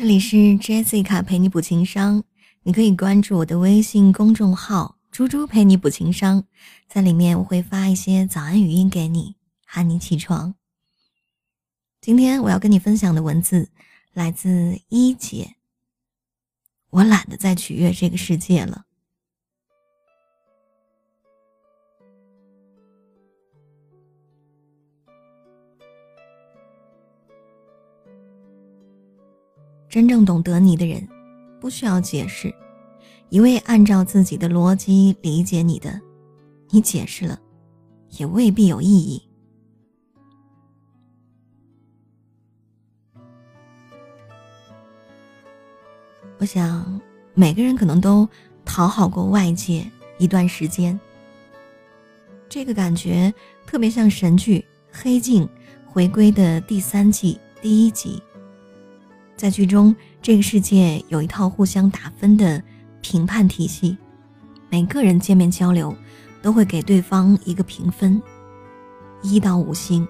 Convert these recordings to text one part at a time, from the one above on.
这里是 Jessica 陪你补情商，你可以关注我的微信公众号“猪猪陪你补情商”，在里面我会发一些早安语音给你，喊你起床。今天我要跟你分享的文字来自一姐。我懒得再取悦这个世界了。真正懂得你的人，不需要解释；一味按照自己的逻辑理解你的，你解释了，也未必有意义。我想，每个人可能都讨好过外界一段时间。这个感觉特别像神剧《黑镜》回归的第三季第一集。在剧中，这个世界有一套互相打分的评判体系，每个人见面交流都会给对方一个评分，一到五星。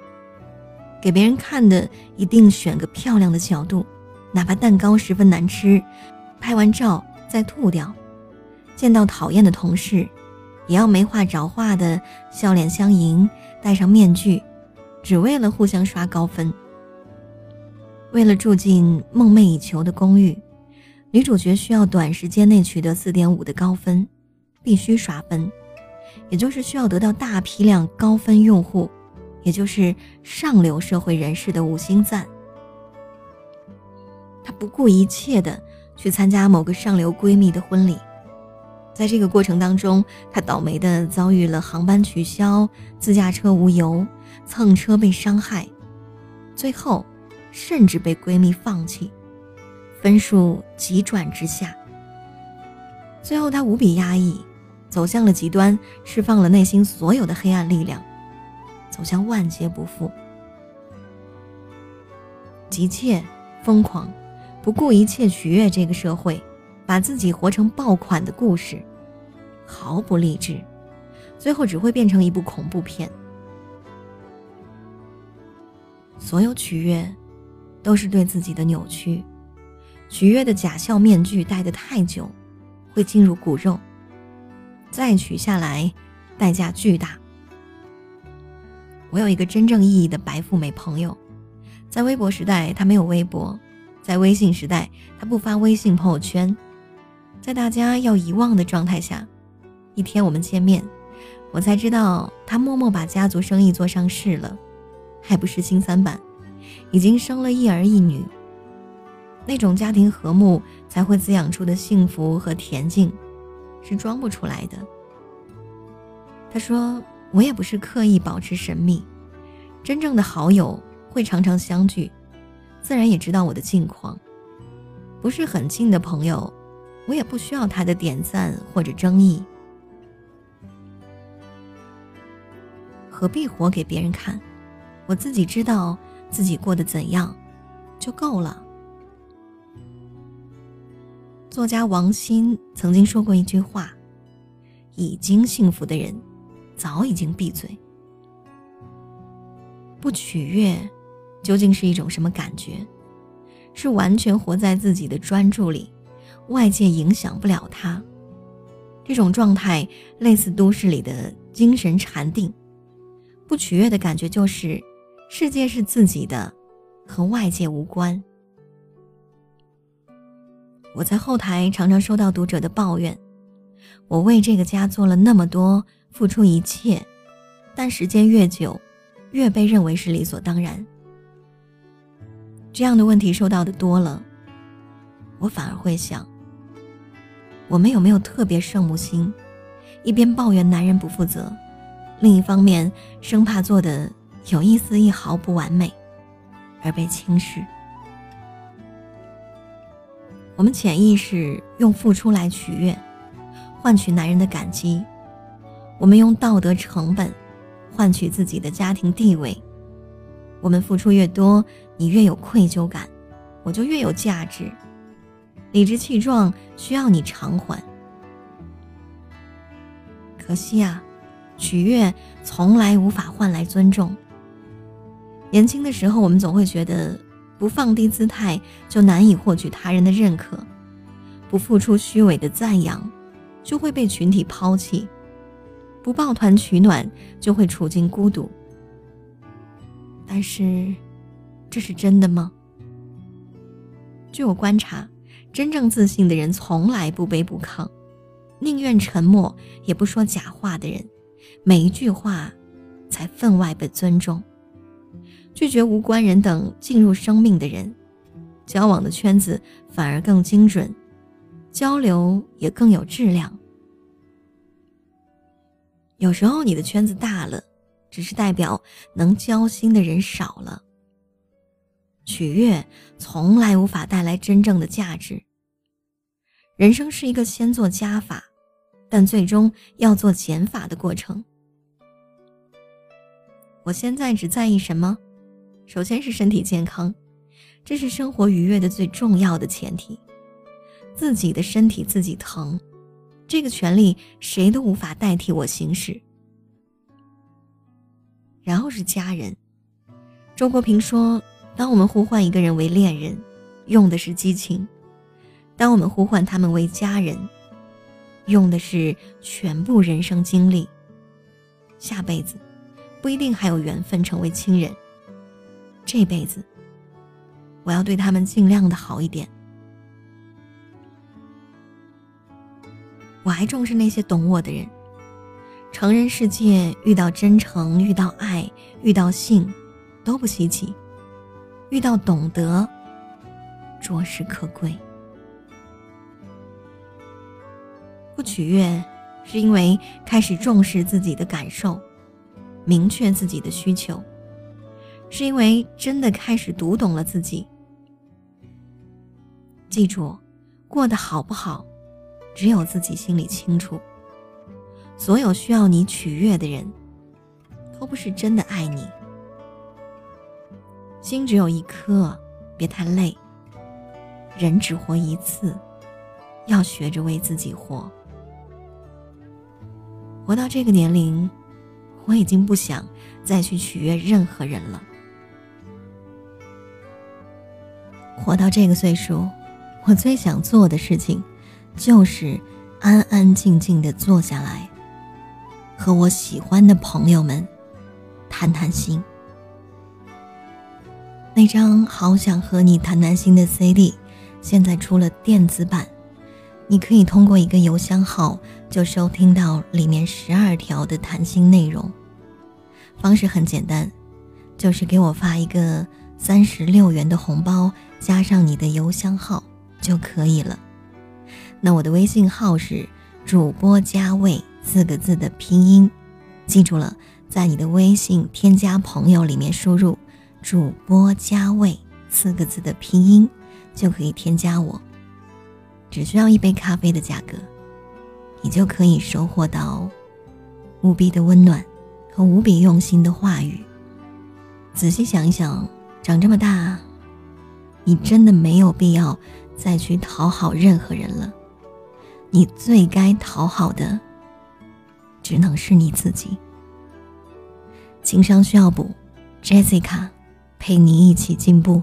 给别人看的一定选个漂亮的角度，哪怕蛋糕十分难吃，拍完照再吐掉。见到讨厌的同事，也要没话找话的笑脸相迎，戴上面具，只为了互相刷高分。为了住进梦寐以求的公寓，女主角需要短时间内取得四点五的高分，必须刷分，也就是需要得到大批量高分用户，也就是上流社会人士的五星赞。她不顾一切的去参加某个上流闺蜜的婚礼，在这个过程当中，她倒霉的遭遇了航班取消、自驾车无油、蹭车被伤害，最后。甚至被闺蜜放弃，分数急转直下。最后，她无比压抑，走向了极端，释放了内心所有的黑暗力量，走向万劫不复。急切、疯狂，不顾一切取悦这个社会，把自己活成爆款的故事，毫不励志，最后只会变成一部恐怖片。所有取悦。都是对自己的扭曲，取悦的假笑面具戴得太久，会进入骨肉，再取下来，代价巨大。我有一个真正意义的白富美朋友，在微博时代她没有微博，在微信时代她不发微信朋友圈，在大家要遗忘的状态下，一天我们见面，我才知道她默默把家族生意做上市了，还不是新三板。已经生了一儿一女，那种家庭和睦才会滋养出的幸福和恬静，是装不出来的。他说：“我也不是刻意保持神秘，真正的好友会常常相聚，自然也知道我的近况。不是很近的朋友，我也不需要他的点赞或者争议。何必活给别人看？我自己知道。”自己过得怎样，就够了。作家王鑫曾经说过一句话：“已经幸福的人，早已经闭嘴。”不取悦，究竟是一种什么感觉？是完全活在自己的专注里，外界影响不了他。这种状态类似都市里的精神禅定。不取悦的感觉就是。世界是自己的，和外界无关。我在后台常常收到读者的抱怨：我为这个家做了那么多，付出一切，但时间越久，越被认为是理所当然。这样的问题收到的多了，我反而会想：我们有没有特别圣母心？一边抱怨男人不负责，另一方面生怕做的。有一丝一毫不完美，而被轻视。我们潜意识用付出来取悦，换取男人的感激；我们用道德成本换取自己的家庭地位。我们付出越多，你越有愧疚感，我就越有价值。理直气壮需要你偿还。可惜啊，取悦从来无法换来尊重。年轻的时候，我们总会觉得不放低姿态就难以获取他人的认可，不付出虚伪的赞扬，就会被群体抛弃，不抱团取暖就会处境孤独。但是，这是真的吗？据我观察，真正自信的人从来不卑不亢，宁愿沉默也不说假话的人，每一句话才分外被尊重。拒绝无关人等进入生命的人，交往的圈子反而更精准，交流也更有质量。有时候你的圈子大了。只是代表能交心的人少了。取悦从来无法带来真正的价值。人生是一个先做加法，但最终要做减法的过程。我现在只在意什么？首先是身体健康，这是生活愉悦的最重要的前提。自己的身体自己疼，这个权利谁都无法代替我行使。然后是家人。周国平说：“当我们呼唤一个人为恋人，用的是激情；当我们呼唤他们为家人，用的是全部人生经历。下辈子不一定还有缘分成为亲人，这辈子我要对他们尽量的好一点。我还重视那些懂我的人。”成人世界遇到真诚，遇到爱，遇到性，都不稀奇；遇到懂得，着实可贵。不取悦，是因为开始重视自己的感受，明确自己的需求，是因为真的开始读懂了自己。记住，过得好不好，只有自己心里清楚。所有需要你取悦的人，都不是真的爱你。心只有一颗，别太累。人只活一次，要学着为自己活。活到这个年龄，我已经不想再去取悦任何人了。活到这个岁数，我最想做的事情，就是安安静静的坐下来。和我喜欢的朋友们谈谈心。那张好想和你谈谈心的 CD，现在出了电子版，你可以通过一个邮箱号就收听到里面十二条的谈心内容。方式很简单，就是给我发一个三十六元的红包，加上你的邮箱号就可以了。那我的微信号是主播加位。四个字的拼音，记住了，在你的微信添加朋友里面输入“主播加位”四个字的拼音，就可以添加我。只需要一杯咖啡的价格，你就可以收获到无比的温暖和无比用心的话语。仔细想一想，长这么大，你真的没有必要再去讨好任何人了。你最该讨好的。只能是你自己。情商需要补，Jessica 陪你一起进步。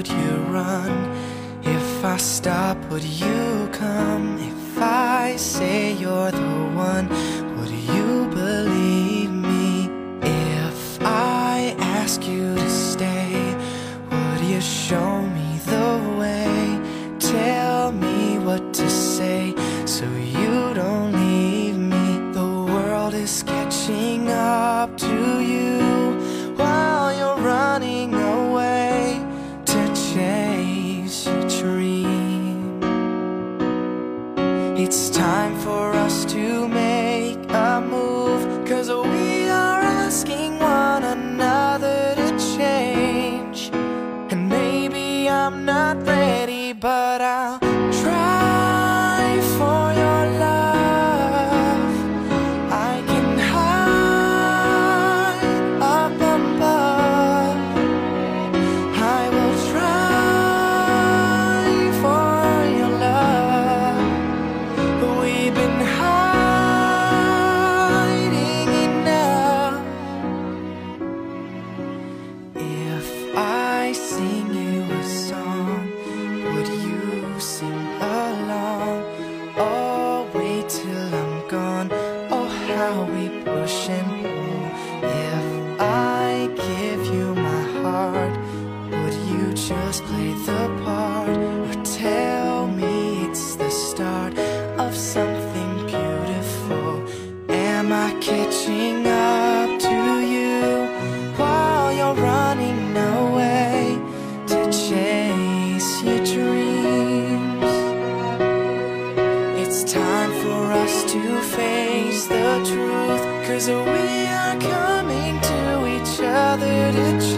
Would you run? If I stop, would you come? If I say you're the one, It's time for us to make a move. Cause we How we push and pull. Cause we are coming to each other to.